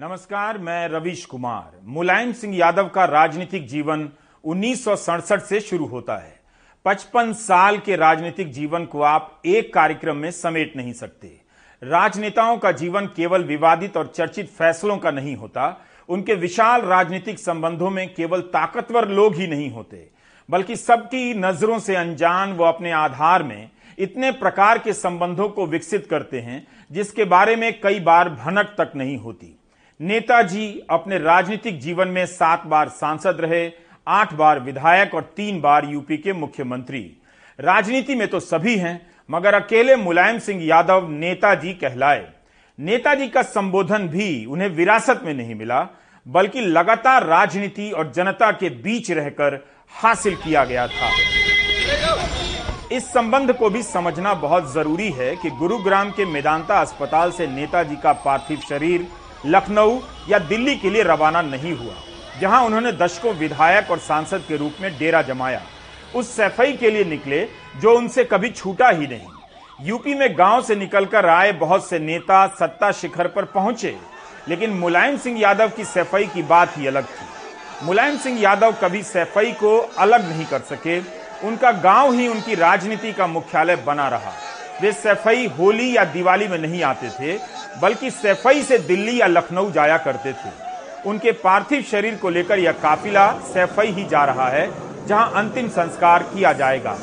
नमस्कार, मैं रविश कुमार। मुलायम सिंह यादव का राजनीतिक जीवन उन्नीस सौ सड़सठ से शुरू होता है। 55 साल के राजनीतिक जीवन को आप एक कार्यक्रम में समेट नहीं सकते। राजनेताओं का जीवन केवल विवादित और चर्चित फैसलों का नहीं होता, उनके विशाल राजनीतिक संबंधों में केवल ताकतवर लोग ही नहीं होते, बल्कि सबकी नज़रों से अनजान वो अपने आधार में इतने प्रकार के संबंधों को विकसित करते हैं, जिसके बारे में कई बार भनक तक नहीं होती। नेताजी अपने राजनीतिक जीवन में सात बार सांसद रहे, आठ बार विधायक और तीन बार यूपी के मुख्यमंत्री। राजनीति में तो सभी हैं, मगर अकेले मुलायम सिंह यादव नेताजी कहलाए। नेताजी का संबोधन भी उन्हें विरासत में नहीं मिला, बल्कि लगातार राजनीति और जनता के बीच रहकर हासिल किया गया था। इस संबंध को भी समझना बहुत ज़रूरी है कि गुरुग्राम के मेदांता अस्पताल से नेताजी का पार्थिव शरीर लखनऊ या दिल्ली के लिए रवाना नहीं हुआ, जहाँ उन्होंने दशकों विधायक और सांसद के रूप में डेरा जमाया। उस सफ़ाई के लिए निकले, जो उनसे कभी छूटा ही नहीं। यूपी में गाँव से निकलकर आए बहुत से नेता सत्ता शिखर पर पहुँचे, लेकिन मुलायम सिंह यादव की सफ़ाई की बात ही अलग थी। मुलायम सिंह यादव कभी सफ़ाई को अलग नहीं कर सके, उनका गाँव ही उनकी राजनीति का मुख्यालय बना रहा। वे सैफई होली या दिवाली में नहीं आते थे, बल्कि सैफई से दिल्ली या लखनऊ जाया करते थे। उनके पार्थिव शरीर को लेकर यह काफिला सैफई ही जा रहा है, जहाँ अंतिम संस्कार किया जाएगा।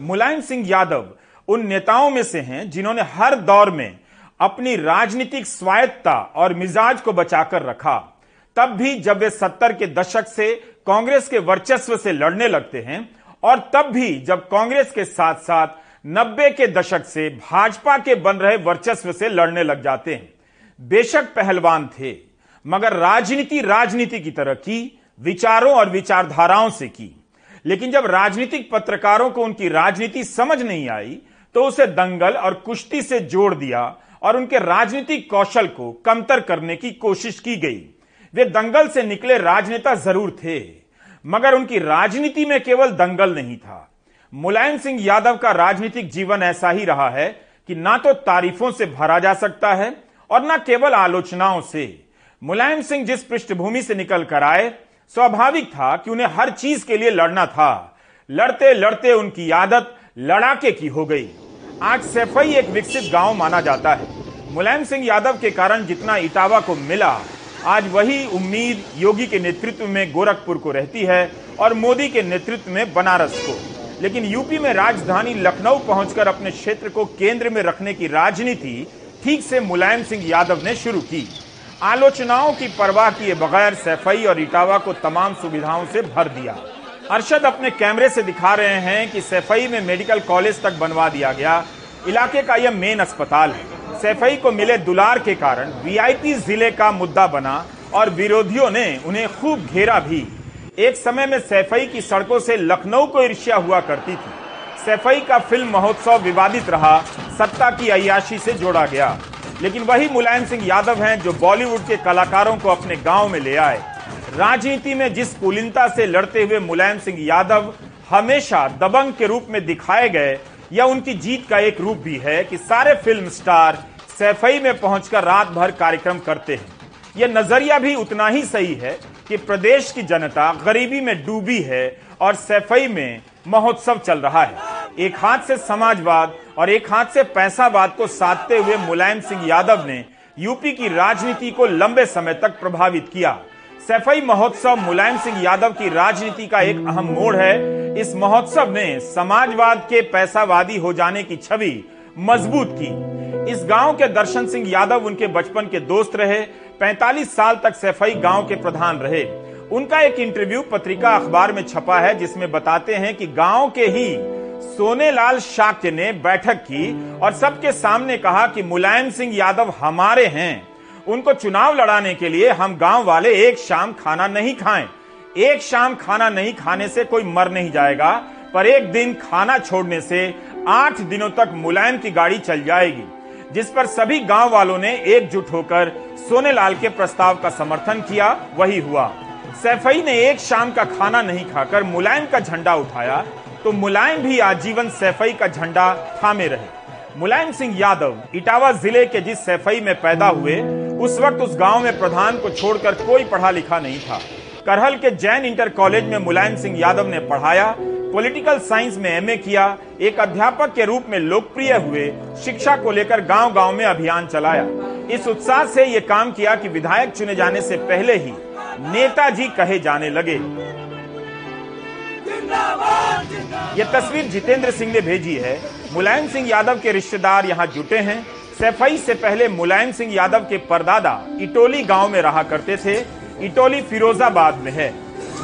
मुलायम सिंह यादव उन नेताओं में से हैं जिन्होंने हर दौर में अपनी राजनीतिक स्वायत्ता और मिजाज को बचाकर रखा। तब भी जब वे सत्तर के दशक से कांग्रेस के वर्चस्व से लड़ने लगते हैं और तब भी जब कांग्रेस के साथ साथ नब्बे के दशक से भाजपा के बन रहे वर्चस्व से लड़ने लग जाते हैं। बेशक पहलवान थे, मगर राजनीति राजनीति की तरह की, विचारों और विचारधाराओं से की। लेकिन जब राजनीतिक पत्रकारों को उनकी राजनीति समझ नहीं आई तो उसे दंगल और कुश्ती से जोड़ दिया और उनके राजनीतिक कौशल को कमतर करने की कोशिश की गई। वे दंगल से निकले राजनेता ज़रूर थे। मगर उनकी राजनीति में केवल दंगल नहीं था। मुलायम सिंह यादव का राजनीतिक जीवन ऐसा ही रहा है कि ना तो तारीफों से भरा जा सकता है और ना केवल आलोचनाओं से। मुलायम सिंह जिस पृष्ठभूमि से निकल कर आए, स्वाभाविक था कि उन्हें हर चीज़ के लिए लड़ना था। लड़ते लड़ते उनकी आदत लड़ाके की हो गई। आज सैफई एक विकसित गाँव माना जाता है। मुलायम सिंह यादव के कारण जितना इटावा को मिला आज वही उम्मीद योगी के नेतृत्व में गोरखपुर को रहती है और मोदी के नेतृत्व में बनारस को। लेकिन यूपी में राजधानी लखनऊ पहुंचकर अपने क्षेत्र को केंद्र में रखने की राजनीति ठीक से मुलायम सिंह यादव ने शुरू की। आलोचनाओं की परवाह किए बगैर सैफई और इटावा को तमाम सुविधाओं से भर दिया। अरशद अपने कैमरे से दिखा रहे हैं कि सैफई में मेडिकल कॉलेज तक बनवा दिया गया। इलाके का यह मेन अस्पताल है। सैफई को मिले दुलार के कारण वीआईपी ज़िले का मुद्दा बना और विरोधियों ने उन्हें खूब घेरा भी। एक समय में सैफई की सड़कों से लखनऊ को ईर्ष्या हुआ करती थी। सैफई का फ़िल्म महोत्सव विवादित रहा, सत्ता की अयाशी से जोड़ा गया। लेकिन वही मुलायम सिंह यादव हैं जो बॉलीवुड के कलाकारों को अपने गाँव में ले आए। राजनीति में जिस कुलीनता से लड़ते हुए मुलायम सिंह यादव हमेशा दबंग के रूप में दिखाए गए यह उनकी जीत का एक रूप भी है कि सारे फ़िल्म स्टार सैफई में पहुंचकर रात भर कार्यक्रम करते हैं। यह नज़रिया भी उतना ही सही है कि प्रदेश की जनता गरीबी में डूबी है और सैफई में महोत्सव चल रहा है। एक हाथ से समाजवाद और एक हाथ से पैसावाद को साधते हुए मुलायम सिंह यादव ने यूपी की राजनीति को लंबे समय तक प्रभावित किया। सैफई महोत्सव मुलायम सिंह यादव की राजनीति का एक अहम मोड़ है। इस महोत्सव ने समाजवाद के पैसावादी हो जाने की छवि मज़बूत की। इस गाँव के दर्शन सिंह यादव उनके बचपन के दोस्त रहे। 45 साल तक सैफई गाँव के प्रधान रहे। उनका एक इंटरव्यू पत्रिका अखबार में छपा है, जिसमें बताते हैं कि गाँव के ही सोनेलाल शाक्य ने बैठक की और सबके सामने कहा कि मुलायम सिंह यादव हमारे हैं। उनको चुनाव लड़ाने के लिए हम गाँव वाले एक शाम खाना नहीं खाएँ। एक शाम खाना नहीं खाने से कोई मर नहीं जाएगा, पर एक दिन खाना छोड़ने से आठ दिनों तक मुलायम की गाड़ी चल जाएगी, जिस पर सभी गाँव वालों ने एकजुट होकर सोनेलाल के प्रस्ताव का समर्थन किया, वही हुआ। सैफई ने एक शाम का खाना नहीं खाकर मुलायम का झंडा उठाया तो मुलायम भी आजीवन सैफई का झंडा थामे रहे। मुलायम सिंह यादव इटावा ज़िले के जिस सैफई में पैदा हुए, उस वक्त उस गाँव में प्रधान को छोड़कर कोई पढ़ा लिखा नहीं था। करहल के जैन इंटर कॉलेज में मुलायम सिंह यादव ने पढ़ाया, पॉलिटिकल साइंस में एमए किया, एक अध्यापक के रूप में लोकप्रिय हुए, शिक्षा को लेकर गाँव गाँव में अभियान चलाया। इस उत्साह से ये काम किया कि विधायक चुने जाने से पहले ही नेताजी कहे जाने लगे। ये तस्वीर जितेंद्र सिंह ने भेजी है। मुलायम सिंह यादव के रिश्तेदार यहाँ जुटे हैं। सैफई से पहले मुलायम सिंह यादव के परदादा इटोली गाँव में रहा करते थे। इटोली फिरोजाबाद में है।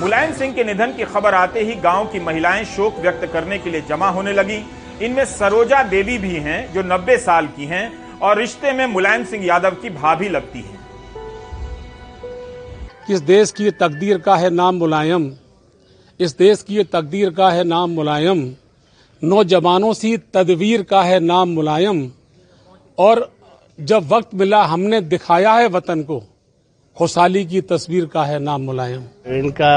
मुलायम सिंह के निधन की खबर आते ही गाँव की महिलाएँ शोक व्यक्त करने के लिए जमा होने लगी। इनमें सरोजा देवी भी हैं जो 90 साल की हैं और रिश्ते में मुलायम सिंह यादव की भाभी लगती हैं। किस देश की तकदीर का है नाम मुलायम? इस देश की तकदीर का है नाम मुलायम नौजवानों सी तदवीर का है नाम मुलायम। और जब वक्त मिला हमने दिखाया है वतन को खुशहाली की तस्वीर का है नाम मुलायम। इनका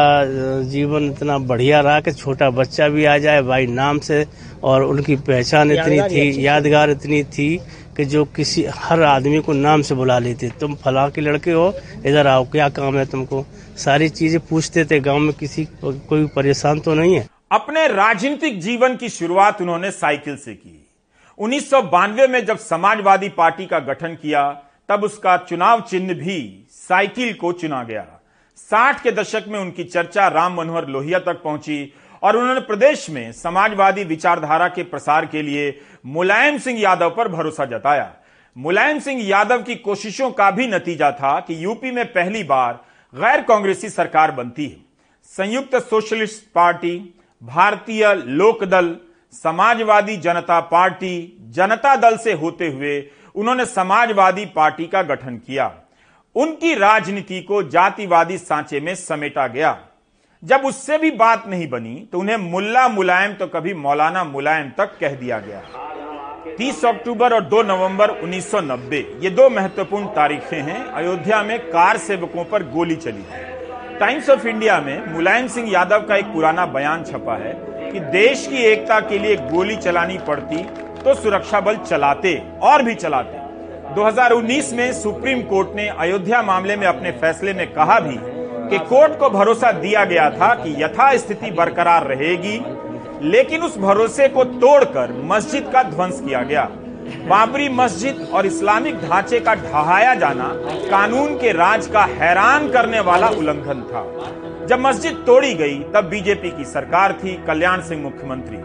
जीवन इतना बढ़िया रहा कि छोटा बच्चा भी आ जाए भाई नाम से और उनकी पहचान इतनी थी। यादगार इतनी थी कि जो किसी, हर आदमी को नाम से बुला लेते, तुम फला के लड़के हो, इधर आओ, क्या काम है तुमको? सारी चीज़ें पूछते थे, गाँव में किसी कोई परेशान तो नहीं है। अपने राजनीतिक जीवन की शुरुआत उन्होंने साइकिल से की। उन्नीस सौ बानवे में जब समाजवादी पार्टी का गठन किया, तब उसका चुनाव चिन्ह भी साइकिल को चुना गया। साठ के दशक में उनकी चर्चा राम मनोहर लोहिया तक पहुँची और उन्होंने प्रदेश में समाजवादी विचारधारा के प्रसार के लिए मुलायम सिंह यादव पर भरोसा जताया। मुलायम सिंह यादव की कोशिशों का भी नतीजा था कि यूपी में पहली बार गैर कांग्रेसी सरकार बनती है। संयुक्त सोशलिस्ट पार्टी, भारतीय लोकदल समाजवादी जनता पार्टी, जनता दल से होते हुए उन्होंने समाजवादी पार्टी का गठन किया। उनकी राजनीति को जातिवादी सांचे में समेटा गया। जब उससे भी बात नहीं बनी तो उन्हें मुल्ला मुलायम तो कभी मौलाना मुलायम तक कह दिया गया। 30 अक्टूबर और 2 नवंबर 1990 ये दो महत्वपूर्ण तारीखें हैं। अयोध्या में कार सेवकों पर गोली चली। टाइम्स ऑफ़ इंडिया में मुलायम सिंह यादव का एक पुराना बयान छपा है कि देश की एकता के लिए गोली चलानी पड़ती तो सुरक्षा बल चलाते, और भी चलाते। 2019 में सुप्रीम कोर्ट ने अयोध्या मामले में अपने फैसले में कहा भी कि कोर्ट को भरोसा दिया गया था कि यथास्थिति बरकरार रहेगी, लेकिन उस भरोसे को तोड़कर मस्जिद का ध्वंस किया गया। बाबरी मस्जिद और इस्लामिक ढांचे का ढहाया जाना कानून के राज का हैरान करने वाला उल्लंघन था। जब मस्जिद तोड़ी गई, तब बीजेपी की सरकार थी, कल्याण सिंह मुख्यमंत्री।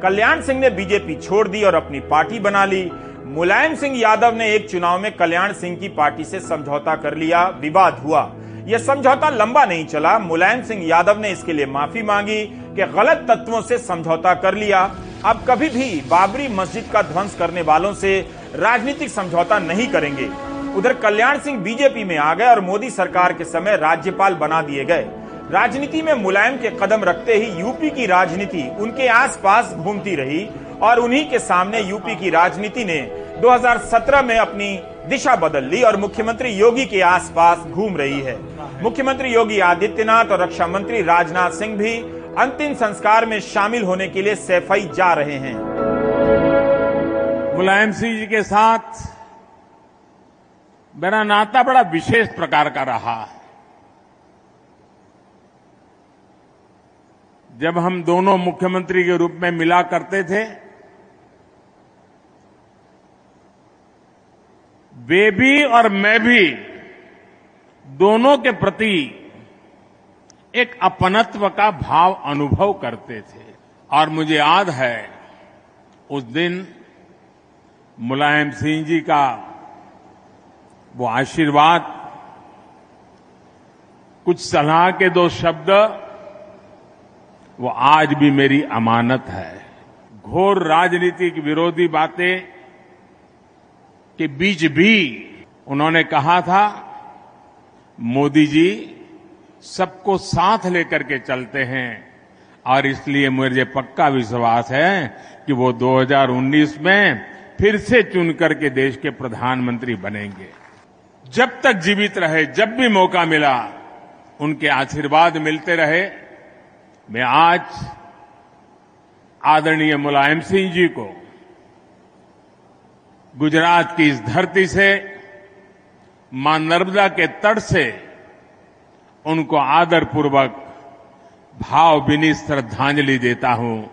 कल्याण सिंह ने बीजेपी छोड़ दी और अपनी पार्टी बना ली। मुलायम सिंह यादव ने एक चुनाव में कल्याण सिंह की पार्टी से समझौता कर लिया। विवाद हुआ। यह समझौता लंबा नहीं चला। मुलायम सिंह यादव ने इसके लिए माफ़ी मांगी कि गलत तत्वों से समझौता कर लिया। अब कभी भी बाबरी मस्जिद का ध्वंस करने वालों से राजनीतिक समझौता नहीं करेंगे। उधर कल्याण सिंह बीजेपी में आ गए और मोदी सरकार के समय राज्यपाल बना दिए गए। राजनीति में मुलायम के कदम रखते ही यूपी की राजनीति उनके आसपास घूमती रही और उन्हीं के सामने यूपी की राजनीति ने 2017 में अपनी दिशा बदल ली और मुख्यमंत्री योगी के आसपास घूम रही है। मुख्यमंत्री योगी आदित्यनाथ और रक्षा मंत्री राजनाथ सिंह भी अंतिम संस्कार में शामिल होने के लिए सैफई जा रहे हैं। मुलायम सिंह जी के साथ मेरा नाता बड़ा विशेष प्रकार का रहा है। जब हम दोनों मुख्यमंत्री के रूप में मिला करते थे, वे भी और मैं भी दोनों के प्रति एक अपनत्व का भाव अनुभव करते थे। और मुझे याद है, उस दिन मुलायम सिंह जी का वो आशीर्वाद, कुछ सलाह के दो शब्द, वो आज भी मेरी अमानत है। घोर राजनीतिक विरोधी बातें के बीच भी उन्होंने कहा था मोदी जी सबको साथ लेकर के चलते हैं और इसलिए मुझे पक्का विश्वास है कि वो 2019 में फिर से चुन करके देश के प्रधानमंत्री बनेंगे। जब तक जीवित रहे, जब भी मौका मिला, उनके आशीर्वाद मिलते रहे। मैं आज आदरणीय मुलायम सिंह जी को गुजरात की इस धरती से माँ नर्मदा के तट से उनको आदरपूर्वक भावभीनी श्रद्धांजलि देता हूँ।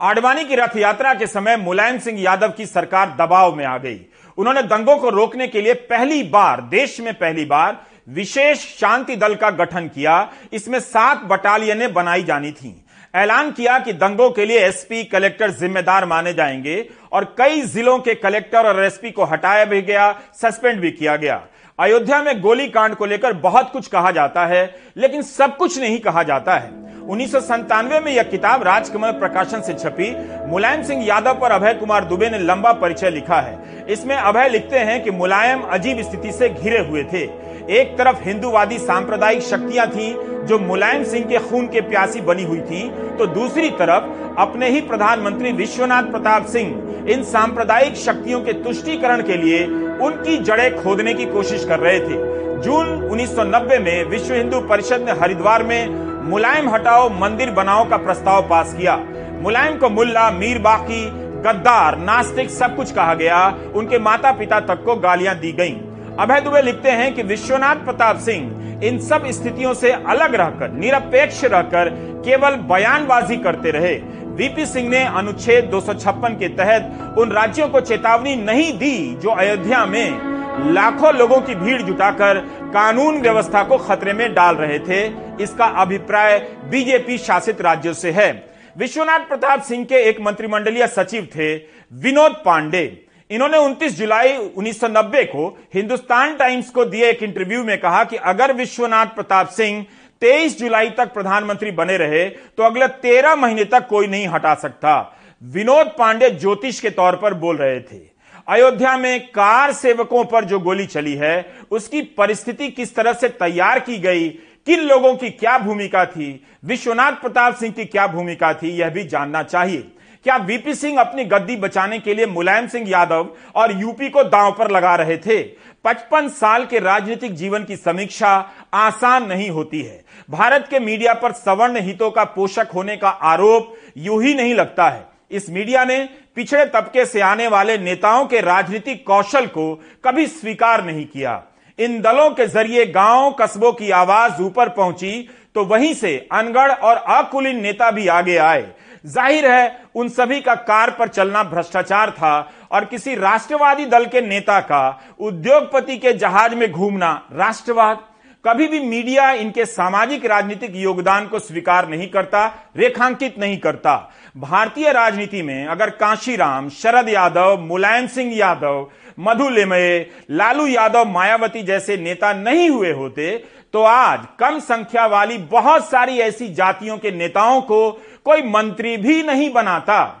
आडवाणी की रथ यात्रा के समय मुलायम सिंह यादव की सरकार दबाव में आ गई। उन्होंने दंगों को रोकने के लिए पहली बार, देश में पहली बार, विशेष शांति दल का गठन किया। इसमें सात बटालियनें बनाई जानी थीं। ऐलान किया कि दंगों के लिए एसपी कलेक्टर जिम्मेदार माने जाएँगे और कई जिलों के कलेक्टर और एसपी को हटाया भी गया, सस्पेंड भी किया गया। अयोध्या में गोली कांड को लेकर बहुत कुछ कहा जाता है, लेकिन सब कुछ नहीं कहा जाता है। उन्नीस में यह किताब राजकमल प्रकाशन से छपी। मुलायम सिंह यादव पर अभय कुमार दुबे ने लंबा परिचय लिखा है। इसमें अभय लिखते हैं कि मुलायम अजीब स्थिति से घिरे हुए थे। एक तरफ़ हिंदूवादी सांप्रदायिक शक्तियाँ थीं, जो मुलायम सिंह के खून के प्यासी बनी हुई थी तो दूसरी तरफ़ अपने ही प्रधानमंत्री विश्वनाथ प्रताप सिंह इन सांप्रदायिक शक्तियों के तुष्टीकरण के लिए उनकी जड़ें खोदने की कोशिश कर रहे थे। जून 1990 में विश्व हिंदू परिषद ने हरिद्वार में मुलायम हटाओ मंदिर बनाओ का प्रस्ताव पास किया। मुलायम को मुल्ला मीर बाकी गद्दार, नास्तिक सब कुछ कहा गया। उनके माता पिता तक को गालियाँ दी गईं। अभय दुबे लिखते हैं कि विश्वनाथ प्रताप सिंह इन सब स्थितियों से अलग रहकर, निरपेक्ष रहकर केवल बयानबाजी करते रहे। वीपी सिंह ने अनुच्छेद 256 के तहत उन राज्यों को चेतावनी नहीं दी जो अयोध्या में लाखों लोगों की भीड़ जुटाकर कानून व्यवस्था को खतरे में डाल रहे थे। इसका अभिप्राय बीजेपी शासित राज्यों से है। विश्वनाथ प्रताप सिंह के एक मंत्रिमंडलीय सचिव थे विनोद पांडे। इन्होंने 29 जुलाई 1990 को हिंदुस्तान टाइम्स को दिए एक इंटरव्यू में कहा कि अगर विश्वनाथ प्रताप सिंह 23 जुलाई तक प्रधानमंत्री बने रहे तो अगले 13 महीने तक कोई नहीं हटा सकता। विनोद पांडे ज्योतिष के तौर पर बोल रहे थे, अयोध्या में कार सेवकों पर जो गोली चली है, उसकी परिस्थिति किस तरह से तैयार की गई, किन लोगों की क्या भूमिका थी, विश्वनाथ प्रताप सिंह की क्या भूमिका थी, यह भी जानना चाहिए। क्या वीपी सिंह अपनी गद्दी बचाने के लिए मुलायम सिंह यादव और यूपी को दांव पर लगा रहे थे? पचपन साल के राजनीतिक जीवन की समीक्षा आसान नहीं होती है। भारत के मीडिया पर सवर्ण हितों का पोषक होने का आरोप यूँ ही नहीं लगता है। इस मीडिया ने पिछड़े तबके से आने वाले नेताओं के राजनीतिक कौशल को कभी स्वीकार नहीं किया। इन दलों के ज़रिए गाँव कस्बों की आवाज़ ऊपर पहुँची तो वहीं से अनगढ़ और अकुलीन नेता भी आगे आए। ज़ाहिर है, उन सभी का कार पर चलना भ्रष्टाचार था और किसी राष्ट्रवादी दल के नेता का उद्योगपति के जहाज़ में घूमना राष्ट्रवाद। कभी भी मीडिया इनके सामाजिक राजनीतिक योगदान को स्वीकार नहीं करता, रेखांकित नहीं करता। भारतीय राजनीति में अगर कांशीराम, शरद यादव, मुलायम सिंह यादव, मधु लेमये, लालू यादव, मायावती जैसे नेता नहीं हुए होते तो आज कम संख्या वाली बहुत सारी ऐसी जातियों के नेताओं को कोई मंत्री भी नहीं बनाता।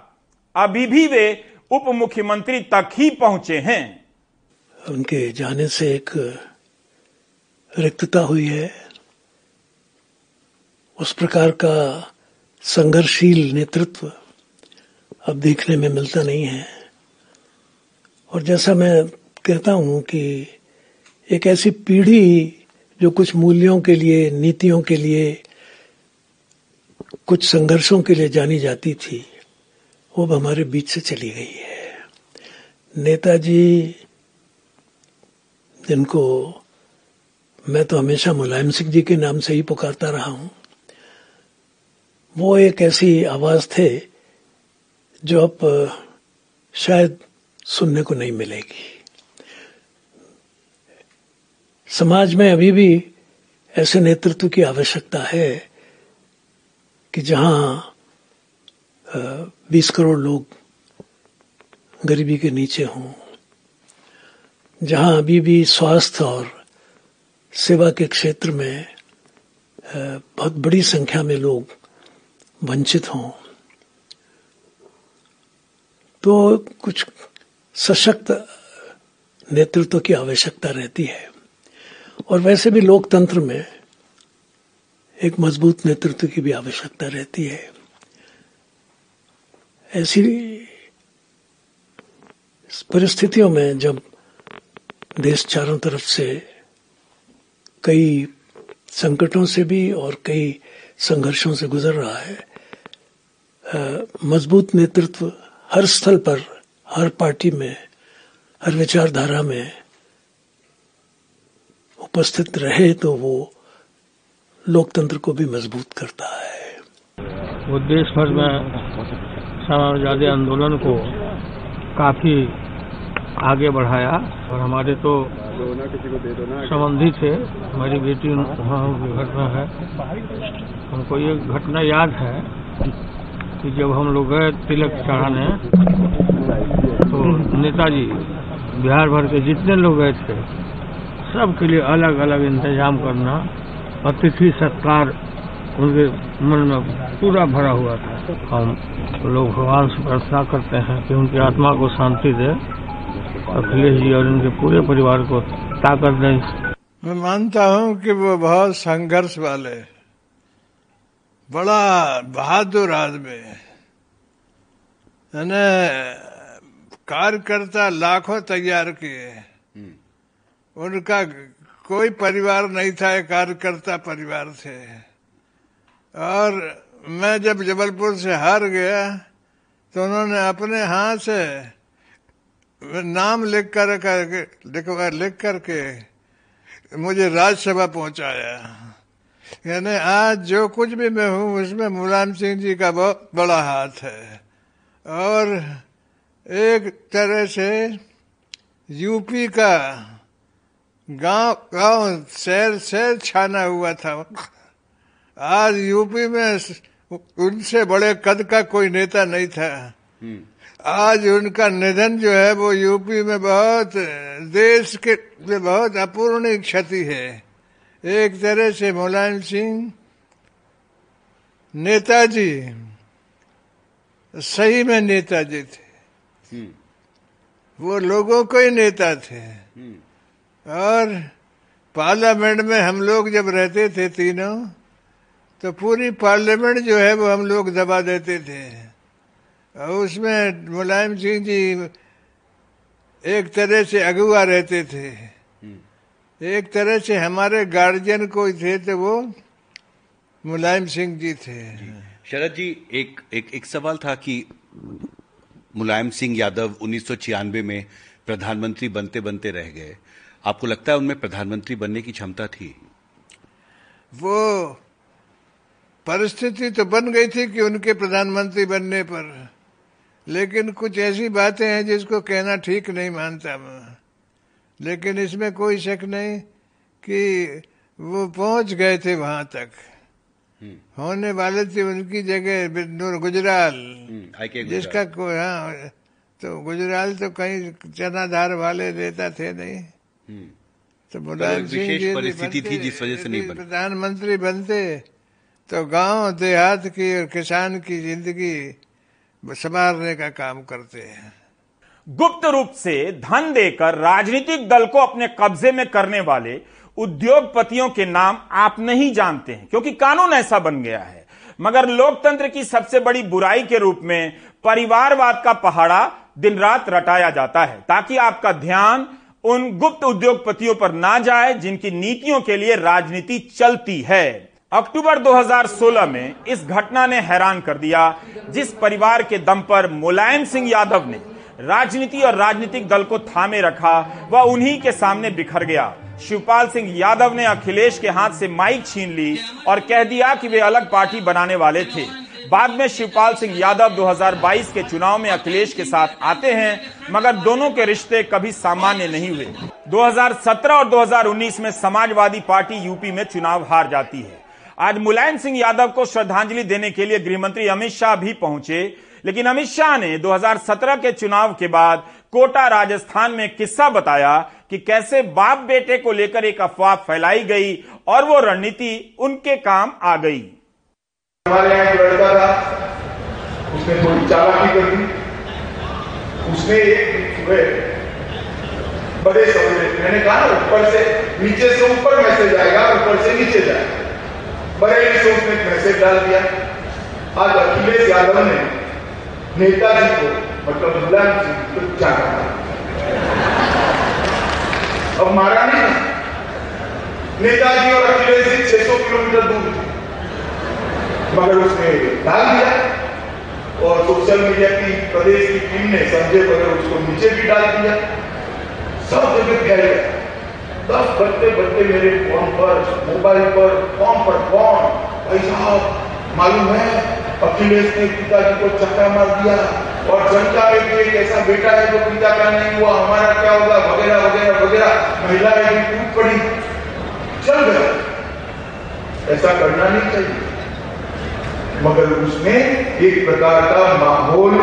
अभी भी वे उप मुख्यमंत्री तक ही पहुँचे हैं। उनके जाने से एक रिक्तता हुई है। उस प्रकार का संघर्षशील नेतृत्व अब देखने में मिलता नहीं है। और जैसा मैं कहता हूँ कि एक ऐसी पीढ़ी जो कुछ मूल्यों के लिए, नीतियों के लिए कुछ संघर्षों के लिए जानी जाती थी, वो अब हमारे बीच से चली गई है। नेताजी, जिनको मैं तो हमेशा मुलायम सिंह जी के नाम से ही पुकारता रहा हूँ, वो एक ऐसी आवाज़ थे जो अब शायद सुनने को नहीं मिलेगी। समाज में अभी भी ऐसे नेतृत्व की आवश्यकता है कि जहाँ बीस करोड़ लोग गरीबी के नीचे हों, जहाँ अभी भी स्वास्थ्य और सेवा के क्षेत्र में बहुत बड़ी संख्या में लोग वंचित हों तो कुछ सशक्त नेतृत्व की आवश्यकता रहती है। और वैसे भी लोकतंत्र में एक मज़बूत नेतृत्व की भी आवश्यकता रहती है। ऐसी परिस्थितियों में जब देश चारों तरफ़ से कई संकटों से भी और कई संघर्षों से गुजर रहा है मज़बूत नेतृत्व हर स्थल पर, हर पार्टी में, हर विचारधारा में उपस्थित रहे तो वो लोकतंत्र को भी मज़बूत करता है। वो देश भर में समाजवादी आंदोलन को काफ़ी आगे बढ़ाया और हमारे तो संबंधी थे हमारी बेटी वहाँ घटना है। हमको ये घटना याद है कि जब हम लोग गए तिलक चढ़ाने तो नेताजी बिहार भर के जितने लोग गए थे, सबके लिए अलग अलग इंतज़ाम करना अतिथि सत्कार उनके मन में पूरा भरा हुआ था। हम लोग भगवान से प्रार्थना करते हैं कि उनकी आत्मा को शांति दे अखिलेश जी और उनके पूरे परिवार को ताकत दें। मैं मानता हूँ कि वो बहुत संघर्ष वाले बड़ा बहादुर आदमी है। कार्यकर्ता लाखों तैयार किए उनका कोई परिवार नहीं था कार्यकर्ता परिवार थे। और मैं जब जबलपुर से हार गया तो उन्होंने अपने हाथ से नाम लिख कर लिख, लिख करके मुझे राज्यसभा पहुँचाया। यानी आज जो कुछ भी मैं हूँ उसमें मुलायम सिंह जी का बहुत बड़ा हाथ है। और एक तरह से यूपी का गाँव गाँव शहर शहर छाना हुआ था। आज यूपी में उनसे बड़े कद का कोई नेता नहीं था। आज उनका निधन जो है वो यूपी में बहुत देश के में बहुत अपूर्णीय क्षति है। एक तरह से मुलायम सिंह नेताजी सही में नेताजी थे। वो लोगों को ही नेता थे। और पार्लियामेंट में हम लोग जब रहते थे तीनों तो पूरी पार्लियामेंट जो है वो हम लोग दबा देते थे। और उसमें मुलायम सिंह जी एक तरह से अगुआ रहते थे। एक तरह से हमारे गार्जियन कोई थे तो वो मुलायम सिंह जी थे। शरद जी, एक एक एक सवाल था कि मुलायम सिंह यादव उन्नीस सौ छियानबे में प्रधानमंत्री बनते बनते रह गए। आपको लगता है उनमें प्रधानमंत्री बनने की क्षमता थी? वो परिस्थिति तो बन गई थी कि उनके प्रधानमंत्री बनने पर लेकिन कुछ ऐसी बातें हैं जिसको कहना ठीक नहीं मानता मैं। लेकिन इसमें कोई शक नहीं कि वो पहुँच गए थे वहाँ तक। होने वाले थे उनकी जगह गुजराल। जिसका को हाँ तो गुजराल तो कहीं चनाधार वाले नेता थे नहीं। तो मुलायम सिंह जी परिस्थिति थी जिस वजह से नहीं बने। प्रधानमंत्री बनते तो गाँव देहात की और किसान की ज़िंदगी संवारने का काम करते हैं। गुप्त रूप से धन देकर राजनीतिक दल को अपने कब्जे में करने वाले उद्योगपतियों के नाम आप नहीं जानते हैं क्योंकि कानून ऐसा बन गया है। मगर लोकतंत्र की सबसे बड़ी बुराई के रूप में परिवारवाद का पहाड़ा दिन रात रटाया जाता है ताकि आपका ध्यान उन गुप्त उद्योगपतियों पर ना जाए जिनकी नीतियों के लिए राजनीति चलती है। अक्टूबर 2016 में इस घटना ने हैरान कर दिया, जिस परिवार के दम पर मुलायम सिंह यादव ने राजनीति और राजनीतिक दल को थामे रखा, वह उन्हीं के सामने बिखर गया। शिवपाल सिंह यादव ने अखिलेश के हाथ से माइक छीन ली और कह दिया कि वे अलग पार्टी बनाने वाले थे। बाद में शिवपाल सिंह यादव 2022 के चुनाव में अखिलेश के साथ आते हैं, मगर दोनों के रिश्ते कभी सामान्य नहीं हुए। 2017 और 2019 में समाजवादी पार्टी यूपी में चुनाव हार जाती है। आज मुलायम सिंह यादव को श्रद्धांजलि देने के लिए गृहमंत्री अमित शाह भी पहुँचे, लेकिन अमित शाह ने 2017 के चुनाव के बाद कोटा राजस्थान में किस्सा बताया कि कैसे बाप बेटे को लेकर एक अफवाह फैलाई गई और वो रणनीति उनके काम आ गई। हमारे यहाँ एक लड़का था, उसने थोड़ी चालाकी कर दी। उसने एक बड़े समझे मैंने कहा ना, ऊपर से, नीचे से ऊपर मैसेज आएगा, ऊपर से नीचे जाएगा। बड़े से उसने मैसेज डाल दिया। आज अखिलेश यादव ने नेताजी को मतलब मुलायम सिंह को जाना अब मारा नहीं। नेताजी और अखिलेश जी 600 किलोमीटर दूर मगर उसने डाल दिया और सोशल मीडिया की प्रदेश की टीम ने संजय बगैर उसको नीचे भी डाल दिया। सब जगह फैल गया दस बजते बजते मेरे फ़ोन पर, मोबाइल पर, फ़ोन पर फ़ोन। भाई साहब, मालूम है, अखिलेश ने पिताजी को चक्का मार दिया और जनता में भी एक ऐसा बेटा है जो पिता का नहीं हुआ, हमारा क्या होगा? वगैरह वगैरह वगैरह। महिलाएँ भी टूट पड़ी। चल गए। ऐसा करना नहीं चाहिए। मगर उसमें एक प्रकार का माहौल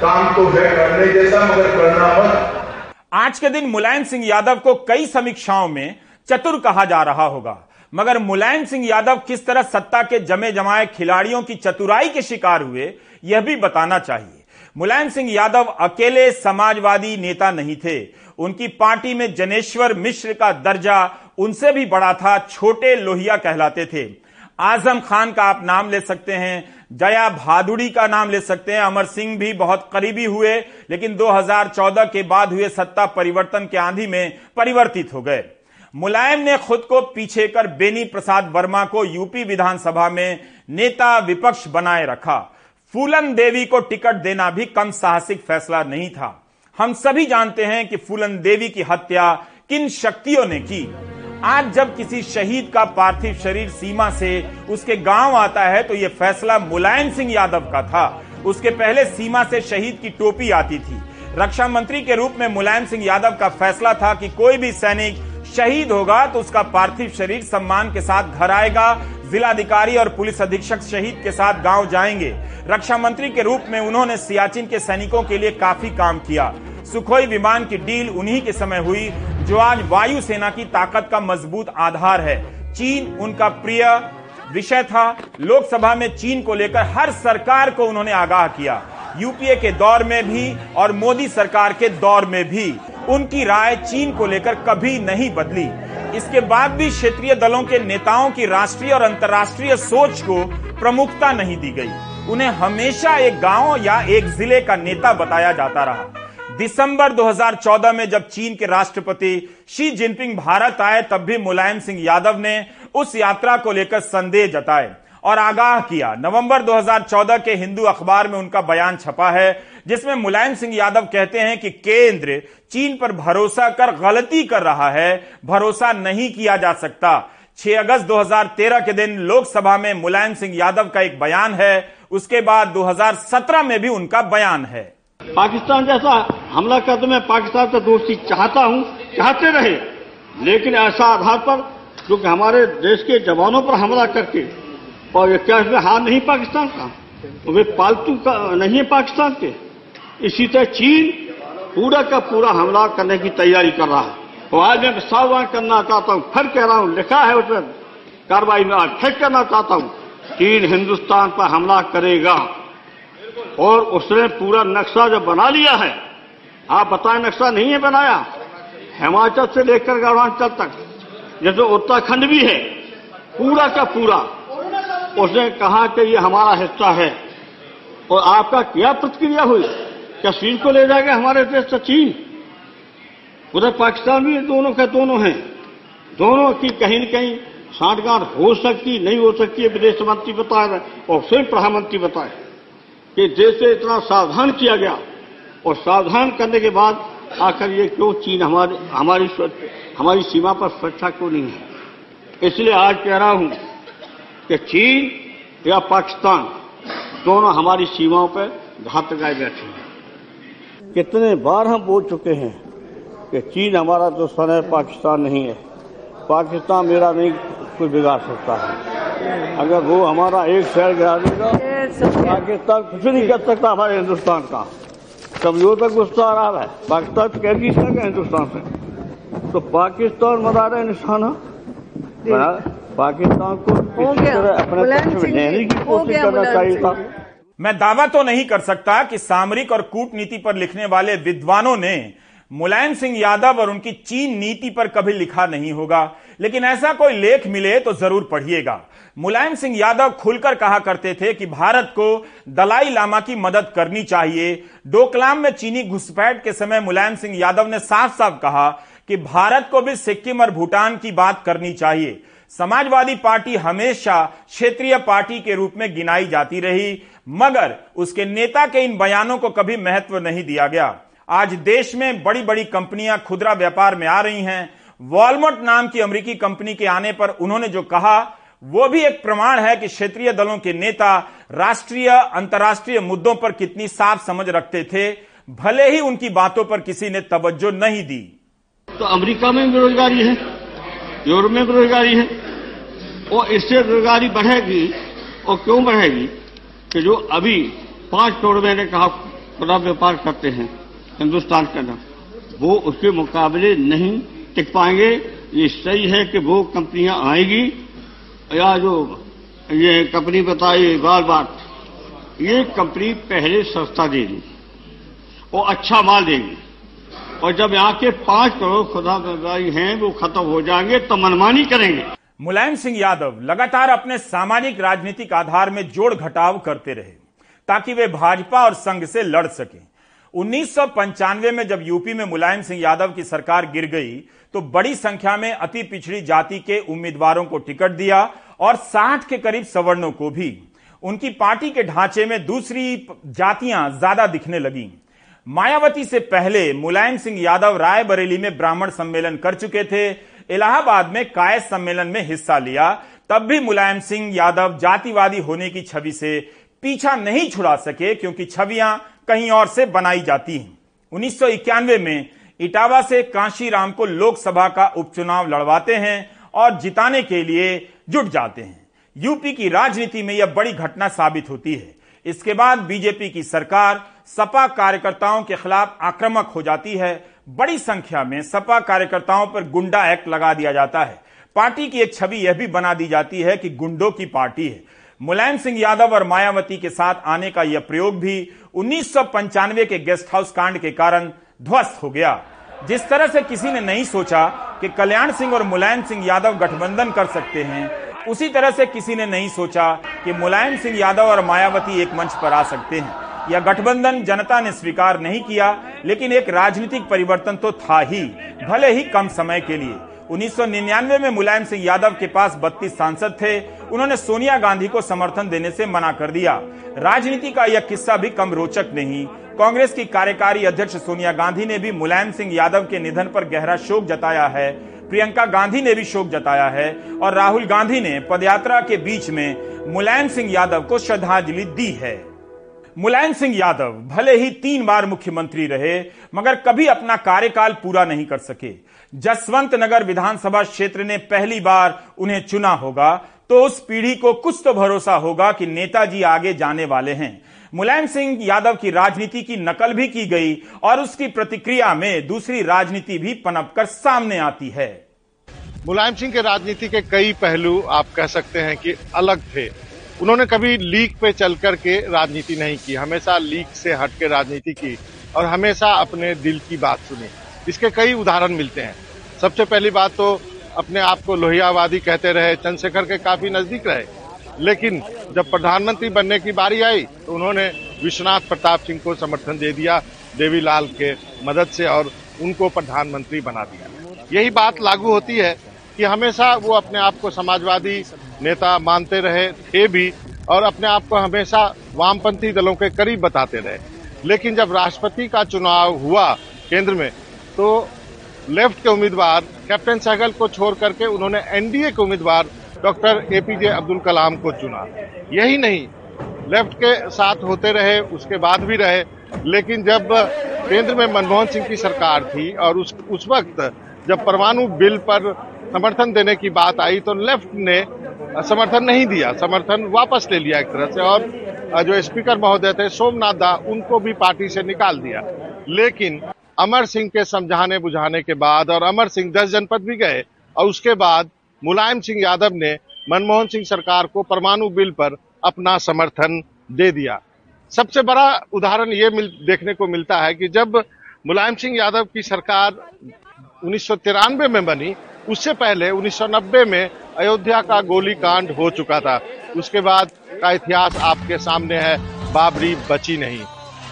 काम तो है करने जैसा, मगर करना मत। आज के दिन मुलायम सिंह यादव को कई समीक्षाओं में चतुर कहा जा रहा होगा। मगर मुलायम सिंह यादव किस तरह सत्ता के जमे जमाए खिलाड़ियों की चतुराई के शिकार हुए, यह भी बताना चाहिए। मुलायम सिंह यादव अकेले समाजवादी नेता नहीं थे। उनकी पार्टी में जनेश्वर मिश्र का दर्जा उनसे भी बड़ा था, छोटे लोहिया कहलाते थे। आज़म खान का आप नाम ले सकते हैं, जया भादुड़ी का नाम ले सकते हैं, अमर सिंह भी बहुत करीबी हुए, लेकिन 2014 के बाद हुए सत्ता परिवर्तन के आंधी में परिवर्तित हो गए। मुलायम ने खुद को पीछे कर बेनी प्रसाद वर्मा को यूपी विधानसभा में नेता विपक्ष बनाए रखा। फूलन देवी को टिकट देना भी कम साहसिक फैसला नहीं था। हम सभी जानते हैं कि फूलन देवी की हत्या किन शक्तियों ने की। आज जब किसी शहीद का पार्थिव शरीर सीमा से उसके गाँव आता है तो यह फैसला मुलायम सिंह यादव का था। उसके पहले सीमा से शहीद की टोपी आती थी। रक्षा मंत्री के रूप में मुलायम सिंह यादव का फैसला था कि कोई भी सैनिक शहीद होगा तो उसका पार्थिव शरीर सम्मान के साथ घर आएगा। जिलाधिकारी और पुलिस अधीक्षक शहीद के साथ गाँव जाएँगे। रक्षा मंत्री के रूप में उन्होंने सियाचिन के सैनिकों के लिए काफ़ी काम किया। सुखोई विमान की डील उन्हीं के समय हुई, जो आज वायुसेना की ताकत का मज़बूत आधार है। चीन उनका प्रिय विषय था। लोकसभा में चीन को लेकर हर सरकार को उन्होंने आगाह किया। यूपीए के दौर में भी और मोदी सरकार के दौर में भी। उनकी राय चीन को लेकर कभी नहीं बदली। इसके बाद भी क्षेत्रीय दलों के नेताओं की राष्ट्रीय और अंतर्राष्ट्रीय सोच को प्रमुखता नहीं दी गई। उन्हें हमेशा एक गाँव या एक ज़िले का नेता बताया जाता रहा। दिसंबर 2014 में जब चीन के राष्ट्रपति शी जिनपिंग भारत आए, तब भी मुलायम सिंह यादव ने उस यात्रा को लेकर संदेह जताए और आगाह किया। नवंबर 2014 के हिंदू अखबार में उनका बयान छपा है, जिसमें मुलायम सिंह यादव कहते हैं कि केंद्र चीन पर भरोसा कर गलती कर रहा है, भरोसा नहीं किया जा सकता। 6 अगस्त 2013 के दिन लोकसभा में मुलायम सिंह यादव का एक बयान है, उसके बाद 2017 में भी उनका बयान है। पाकिस्तान जैसा हमला कर तो मैं पाकिस्तान से दोस्ती चाहता हूँ, चाहते रहे। लेकिन ऐसा आधार पर, जो कि हमारे देश के जवानों पर हमला करके, और क्या इसमें हार नहीं पाकिस्तान का? वे पालतू का नहीं है पाकिस्तान के। इसी तरह चीन पूरा का पूरा हमला करने की तैयारी कर रहा है। तो आज मैं सावधान करना चाहता हूँ। फिर कह रहा हूँ, लिखा है उसमें, कार्रवाई में आज फिर करना चाहता हूँ। चीन हिंदुस्तान पर हमला करेगा। और उसने पूरा नक्शा जो बना लिया है आप बताएँ नक्शा नहीं है बनाया। हिमाचल से लेकर अरुणाचल तक। जैसे उत्तराखंड भी है, पूरा का पूरा, उसने कहा कि ये हमारा हिस्सा है। और आपका क्या प्रतिक्रिया हुई? क्या चीन को ले जाएगा हमारे देश से चीन। उधर पाकिस्तान भी दोनों का दोनों हैं। दोनों की कहीं न कहीं साठगांठ हो सकती, नहीं हो सकती है विदेश मंत्री बताए और स्वयं प्रधानमंत्री बताए कि जैसे इतना सावधान किया गया। और सावधान करने के बाद आखिर ये क्यों चीन हमारे हमारी हमारी सीमा पर सुरक्षा क्यों नहीं है? इसलिए आज कह रहा हूँ कि चीन या पाकिस्तान दोनों हमारी सीमाओं पर घात लगाए बैठे हैं। कितने बार हम बोल चुके हैं कि चीन हमारा दुश्मन है पाकिस्तान नहीं है। पाकिस्तान मेरा नहीं कोई बिगाड़ सकता है। अगर वो हमारा एक शहर गिरा देगा पाकिस्तान कुछ नहीं कर सकता हमारे हिंदुस्तान का। कमज़ोर तक गुस्सा आ रहा है। पाकिस्तान कह नहीं सका हिंदुस्तान से। तो पाकिस्तान मदार है निशाना। पाकिस्तान को अपने पक्ष में लेने की कोशिश करना चाहिए था। मैं दावा तो नहीं कर सकता कि सामरिक और कूटनीति पर लिखने वाले विद्वानों ने मुलायम सिंह यादव और उनकी चीन नीति पर कभी लिखा नहीं होगा। लेकिन ऐसा कोई लेख मिले तो ज़रूर पढ़िएगा। मुलायम सिंह यादव खुलकर कहा करते थे कि भारत को दलाई लामा की मदद करनी चाहिए। डोकलाम में चीनी घुसपैठ के समय मुलायम सिंह यादव ने साफ़ साफ़ कहा कि भारत को भी सिक्किम और भूटान की बात करनी चाहिए। समाजवादी पार्टी हमेशा क्षेत्रीय पार्टी के रूप में गिनाई जाती रही, मगर उसके नेता के इन बयानों को कभी महत्व नहीं दिया गया। आज देश में बड़ी बड़ी कंपनियाँ खुदरा व्यापार में आ रही हैं। वॉलमार्ट नाम की अमेरिकी कंपनी के आने पर उन्होंने जो कहा, वो भी एक प्रमाण है कि क्षेत्रीय दलों के नेता राष्ट्रीय, अंतर्राष्ट्रीय मुद्दों पर कितनी साफ़ समझ रखते थे। भले ही उनकी बातों पर किसी ने तवज्जो नहीं दी। तो अमेरिका में बेरोजगारी है, यूरोप में बेरोजगारी है, और इससे बेरोजगारी बढ़ेगी, और क्यों बढ़ेगी? कि जो अभी पाँच करोड़ मैंने कहा खुला व्यापार करते हैं हिंदुस्तान के अंदर। वो उसके मुकाबले नहीं टिक पाएँगे। ये सही है कि वो कंपनियाँ आएगी। या जो ये कंपनी बताई बार बार, ये कंपनी पहले सस्ता देगी और अच्छा माल देगी। और जब यहाँ के पाँच करोड़ खुदा बेरोजगारी हैं, वो खत्म हो जाएँगे तो मनमानी करेंगे। मुलायम सिंह यादव लगातार अपने सामाजिक राजनीतिक आधार में जोड़ घटाव करते रहे, ताकि वे भाजपा और संघ से लड़ सकें। उन्नीस सौ पंचानवे में जब यूपी में मुलायम सिंह यादव की सरकार गिर गई तो बड़ी संख्या में अति पिछड़ी जाति के उम्मीदवारों को टिकट दिया और 60 के करीब सवर्णों को भी। उनकी पार्टी के ढांचे में दूसरी जातियाँ ज़्यादा दिखने लगी। मायावती से पहले मुलायम सिंह यादव रायबरेली में ब्राह्मण सम्मेलन कर चुके थे, इलाहाबाद में कायस सम्मेलन में हिस्सा लिया, तब भी मुलायम सिंह यादव जातिवादी होने की छवि से पीछा नहीं छुड़ा सके, क्योंकि छवियाँ कहीं और से बनाई जाती है। उन्नीस सौ इक्यानवे में इटावा से कांशीराम को लोकसभा का उपचुनाव लड़वाते हैं और जिताने के लिए जुट जाते हैं। यूपी की राजनीति में यह बड़ी घटना साबित होती है। इसके बाद बीजेपी की सरकार सपा कार्यकर्ताओं के खिलाफ आक्रामक हो जाती है। बड़ी संख्या में सपा कार्यकर्ताओं पर गुंडा एक्ट लगा दिया जाता है। पार्टी की एक छवि यह भी बना दी जाती है कि गुंडों की पार्टी है। मुलायम सिंह यादव और मायावती के साथ आने का यह प्रयोग भी उन्नीस सौ पंचानवे के गेस्ट हाउस कांड के कारण ध्वस्त हो गया। जिस तरह से किसी ने नहीं सोचा कि कल्याण सिंह और मुलायम सिंह यादव गठबंधन कर सकते हैं, उसी तरह से किसी ने नहीं सोचा कि मुलायम सिंह यादव और मायावती एक मंच पर आ सकते हैं। यह गठबंधन जनता ने स्वीकार नहीं किया, लेकिन एक राजनीतिक परिवर्तन तो था ही, भले ही कम समय के लिए। 1999 में मुलायम सिंह यादव के पास 32 सांसद थे उन्होंने सोनिया गांधी को समर्थन देने से मना कर दिया। राजनीति का यह किस्सा भी कम रोचक नहीं। कांग्रेस की कार्यकारी अध्यक्ष सोनिया गांधी ने भी मुलायम सिंह यादव के निधन पर गहरा शोक जताया है। प्रियंका गांधी ने भी शोक जताया है और राहुल गांधी ने पदयात्रा के बीच में मुलायम सिंह यादव को श्रद्धांजलि दी है। मुलायम सिंह यादव भले ही तीन बार मुख्यमंत्री रहे, मगर कभी अपना कार्यकाल पूरा नहीं कर सके। जसवंत नगर विधानसभा क्षेत्र ने पहली बार उन्हें चुना होगा। तो उस पीढ़ी को कुछ तो भरोसा होगा कि नेताजी आगे जाने वाले हैं। मुलायम सिंह यादव की राजनीति की नकल भी की गई और उसकी प्रतिक्रिया में दूसरी राजनीति भी पनप कर सामने आती है। मुलायम सिंह के राजनीति के कई पहलू आप कह सकते हैं कि अलग थे। उन्होंने कभी लीक पे चल के राजनीति नहीं की, हमेशा लीक से हट के राजनीति की और हमेशा अपने दिल की बात सुनी। इसके कई उदाहरण मिलते हैं। सबसे पहली बात तो अपने आप को लोहियावादी कहते रहे, चंद्रशेखर के काफ़ी नज़दीक रहे। लेकिन जब प्रधानमंत्री बनने की बारी आई तो उन्होंने विश्वनाथ प्रताप सिंह को समर्थन दे दिया, देवीलाल के मदद से और उनको प्रधानमंत्री बना दिया। यही बात लागू होती है कि हमेशा वो अपने आप को समाजवादी नेता मानते रहे, थे भी, और अपने आप को हमेशा वामपंथी दलों के करीब बताते रहे। लेकिन जब राष्ट्रपति का चुनाव हुआ केंद्र में तो लेफ़्ट के उम्मीदवार, कैप्टन सहगल को छोड़ करके उन्होंने एनडीए के उम्मीदवार डॉक्टर एपीजे अब्दुल कलाम को चुना। यही नहीं, लेफ़्ट के साथ होते रहे, उसके बाद भी रहे, लेकिन जब केंद्र में मनमोहन सिंह की सरकार थी और उस उस वक्त जब परमाणु बिल पर समर्थन देने की बात आई तो लेफ़्ट ने समर्थन नहीं दिया, समर्थन वापस ले लिया एक तरह से और जो स्पीकर महोदय थे, सोमनाथ दा, उनको भी पार्टी से निकाल दिया। लेकिन अमर सिंह के समझाने बुझाने के बाद और अमर सिंह दस जनपद भी गए और उसके बाद मुलायम सिंह यादव ने मनमोहन सिंह सरकार को परमाणु बिल पर अपना समर्थन दे दिया। सबसे बड़ा उदाहरण ये मिल, देखने को मिलता है कि जब मुलायम सिंह यादव की सरकार उन्नीस सौ तिरानवे में बनी उससे पहले 1990 में अयोध्या का गोलीकांड हो चुका था। उसके बाद का इतिहास आपके सामने है बाबरी बची नहीं।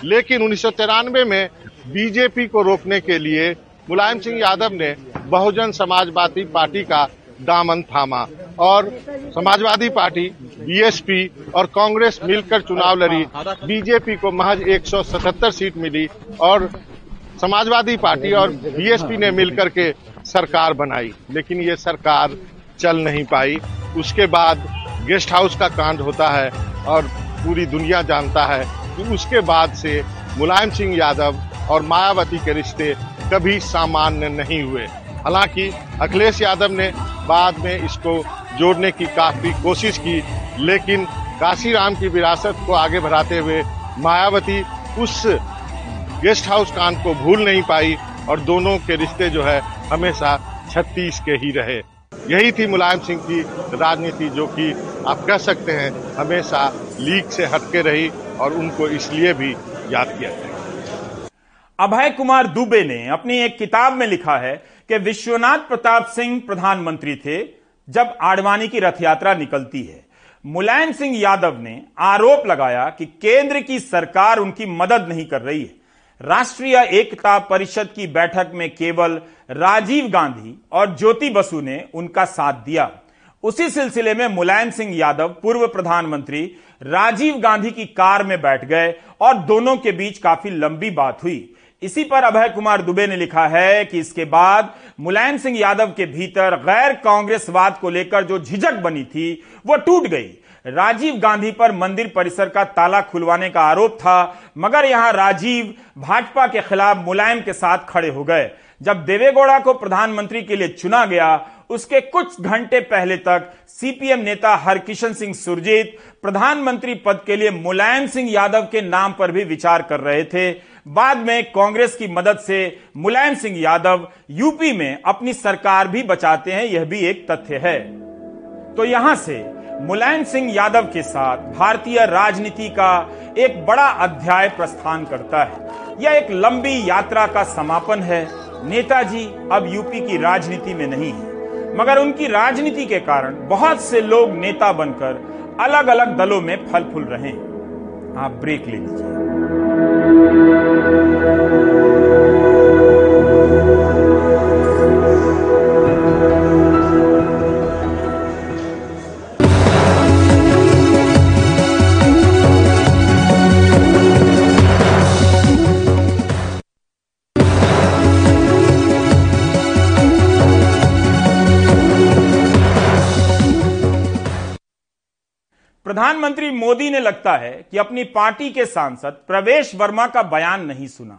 लेकिन उन्नीस सौ तिरानवे में बीजेपी को रोकने के लिए मुलायम सिंह यादव ने बहुजन समाजवादी पार्टी का दामन थामा और समाजवादी पार्टी, बीएसपी और कांग्रेस मिलकर चुनाव लड़ी। बीजेपी को महज 177 सीट मिली और समाजवादी पार्टी और बीएसपी ने मिलकर के सरकार बनाई, लेकिन ये सरकार चल नहीं पाई। उसके बाद गेस्ट हाउस का कांड होता है और पूरी दुनिया जानता है। कि उसके बाद से मुलायम सिंह यादव और मायावती के रिश्ते कभी सामान्य नहीं हुए। हालाँकि अखिलेश यादव ने बाद में इसको जोड़ने की काफ़ी कोशिश की, लेकिन काशीराम की विरासत को आगे बढ़ाते हुए मायावती उस गेस्ट हाउस कांड को भूल नहीं पाई और दोनों के रिश्ते जो है हमेशा छत्तीस के ही रहे। यही थी मुलायम सिंह की राजनीति, जो कि आप कह सकते हैं हमेशा लीग से हटके रही और उनको इसलिए भी याद किया जाए। अभय कुमार दुबे ने अपनी एक किताब में लिखा है कि विश्वनाथ प्रताप सिंह प्रधानमंत्री थे जब आडवाणी की रथ यात्रा निकलती है। मुलायम सिंह यादव ने आरोप लगाया कि केंद्र की सरकार उनकी मदद नहीं कर रही है। राष्ट्रीय एकता परिषद की बैठक में केवल राजीव गांधी और ज्योति बसु ने उनका साथ दिया। उसी सिलसिले में मुलायम सिंह यादव पूर्व प्रधानमंत्री राजीव गांधी की कार में बैठ गए और दोनों के बीच काफ़ी लंबी बात हुई। इसी पर अभय कुमार दुबे ने लिखा है कि इसके बाद मुलायम सिंह यादव के भीतर गैर कांग्रेसवाद को लेकर जो झिझक बनी थी, वो टूट गई। राजीव गांधी पर मंदिर परिसर का ताला खुलवाने का आरोप था, मगर यहाँ राजीव भाजपा के खिलाफ मुलायम के साथ खड़े हो गए। जब देवेगौड़ा को प्रधानमंत्री के लिए चुना गया उसके कुछ घंटे पहले तक सीपीएम नेता हरकिशन सिंह सुरजीत प्रधानमंत्री पद के लिए मुलायम सिंह यादव के नाम पर भी विचार कर रहे थे। बाद में कांग्रेस की मदद से मुलायम सिंह यादव यूपी में अपनी सरकार भी बचाते हैं, यह भी एक तथ्य है। तो यहाँ से मुलायम सिंह यादव के साथ भारतीय राजनीति का एक बड़ा अध्याय प्रस्थान करता है। यह एक लंबी यात्रा का समापन है। नेताजी अब यूपी की राजनीति में नहीं है। मगर उनकी राजनीति के कारण बहुत से लोग नेता बनकर अलग अलग दलों में फल फूल रहे हैं। आप ब्रेक ले लीजिए। प्रधानमंत्री मोदी ने लगता है कि अपनी पार्टी के सांसद प्रवेश वर्मा का बयान नहीं सुना।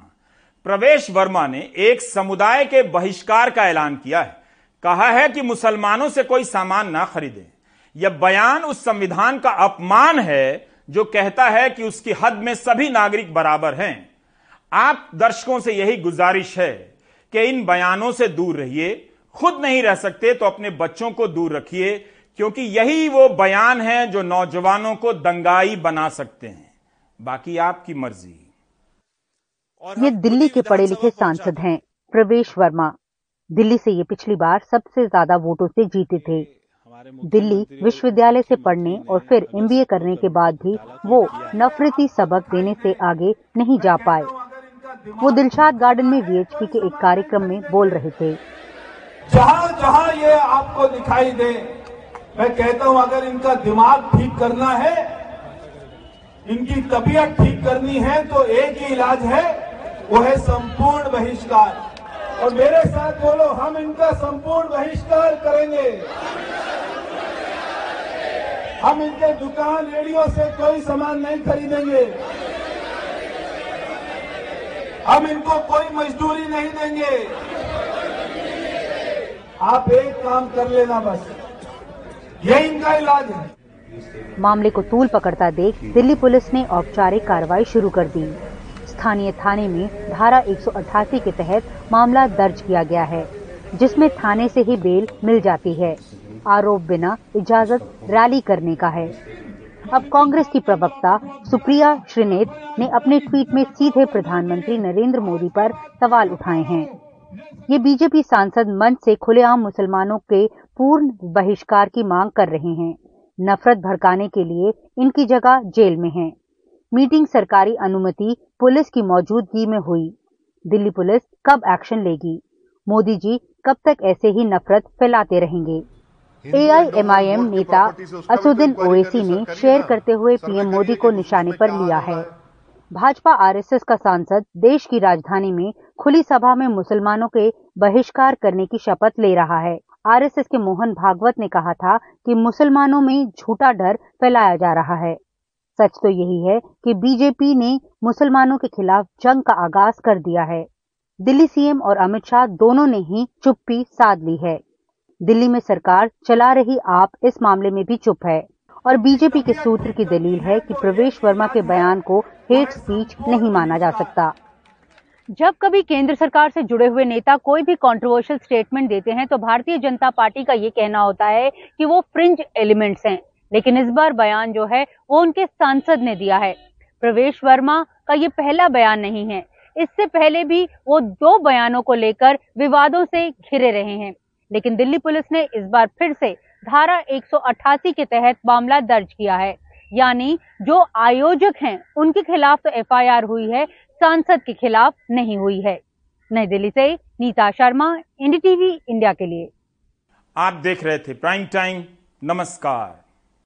प्रवेश वर्मा ने एक समुदाय के बहिष्कार का ऐलान किया है। कहा है कि मुसलमानों से कोई सामान ना खरीदे। यह बयान उस संविधान का अपमान है जो कहता है कि उसकी हद में सभी नागरिक बराबर हैं। आप दर्शकों से यही गुजारिश है कि इन बयानों से दूर रहिए। खुद नहीं रह सकते तो अपने बच्चों को दूर रखिए। क्योंकि यही वो बयान है जो नौजवानों को दंगाई बना सकते हैं। बाकी आपकी मर्ज़ी। और ये दिल्ली के पढ़े लिखे सांसद हैं प्रवेश वर्मा। दिल्ली से ये पिछली बार सबसे ज़्यादा वोटों से जीते थे। दिल्ली विश्वविद्यालय से पढ़ने और फिर एमबीए करने के बाद भी वो नफरती सबक देने से आगे नहीं जा पाए। वो दिलशाद गार्डन में वीएचपी के एक कार्यक्रम में बोल रहे थे। जहाँ जहाँ ये आपको दिखाई दे मैं कहता हूँ, अगर इनका दिमाग ठीक करना है, इनकी तबीयत ठीक करनी है तो एक ही इलाज है, वो है संपूर्ण बहिष्कार। और मेरे साथ बोलो, हम इनका संपूर्ण बहिष्कार करेंगे। हम इनके दुकान रेडियो से कोई सामान नहीं खरीदेंगे। हम इनको कोई मजदूरी नहीं देंगे। आप एक काम कर लेना बस। ये इनका इलाज है। मामले को तूल पकड़ता देख दिल्ली पुलिस ने औपचारिक कार्रवाई शुरू कर दी। स्थानीय थाने में धारा 188 के तहत मामला दर्ज किया गया है, जिसमें थाने से ही बेल मिल जाती है। आरोप बिना इजाज़त रैली करने का है। अब कांग्रेस की प्रवक्ता सुप्रिया श्रीनेत ने अपने ट्वीट में सीधे प्रधानमंत्री नरेंद्र मोदी पर सवाल उठाए हैं। ये बीजेपी सांसद मंच से खुलेआम मुसलमानों के पूर्ण बहिष्कार की मांग कर रहे हैं। नफरत भड़काने के लिए इनकी जगह जेल में है। मीटिंग सरकारी अनुमति पुलिस की मौजूदगी में हुई। दिल्ली पुलिस कब एक्शन लेगी? मोदी जी कब तक ऐसे ही नफरत फैलाते रहेंगे? एआईएमआईएम नेता असुद्दीन ओवैसी ने शेयर करते हुए पीएम मोदी को निशाने पर लिया है? भाजपा आरएसएस का सांसद देश की राजधानी में खुली सभा में मुसलमानों के बहिष्कार करने की शपथ ले रहा है। आरएसएस के मोहन भागवत ने कहा था कि मुसलमानों में झूठा डर फैलाया जा रहा है। सच तो यही है कि बीजेपी ने मुसलमानों के खिलाफ जंग का आगाज़ कर दिया है। दिल्ली सीएम और अमित शाह दोनों ने ही चुप्पी साध ली है। दिल्ली में सरकार चला रही आप इस मामले में भी चुप है और बीजेपी के सूत्र की दलील है कि प्रवेश वर्मा के बयान को हेट स्पीच नहीं माना जा सकता। जब कभी केंद्र सरकार से जुड़े हुए नेता कोई भी कंट्रोवर्शियल स्टेटमेंट देते हैं तो भारतीय जनता पार्टी का ये कहना होता है कि वो फ्रिंज एलिमेंट्स हैं। लेकिन इस बार बयान जो है, वो उनके सांसद ने दिया है। प्रवेश वर्मा का ये पहला बयान नहीं है। इससे पहले भी वो दो बयानों को लेकर विवादों से घिरे रहे हैं। लेकिन दिल्ली पुलिस ने इस बार फिर से धारा 188 के तहत मामला दर्ज किया है। यानी जो आयोजक हैं, उनके खिलाफ तो एफआईआर हुई है सांसद के खिलाफ नहीं हुई है। नई दिल्ली से Neeta Sharma, NDTV TV India के लिए। आप देख रहे थे प्राइम टाइम, नमस्कार।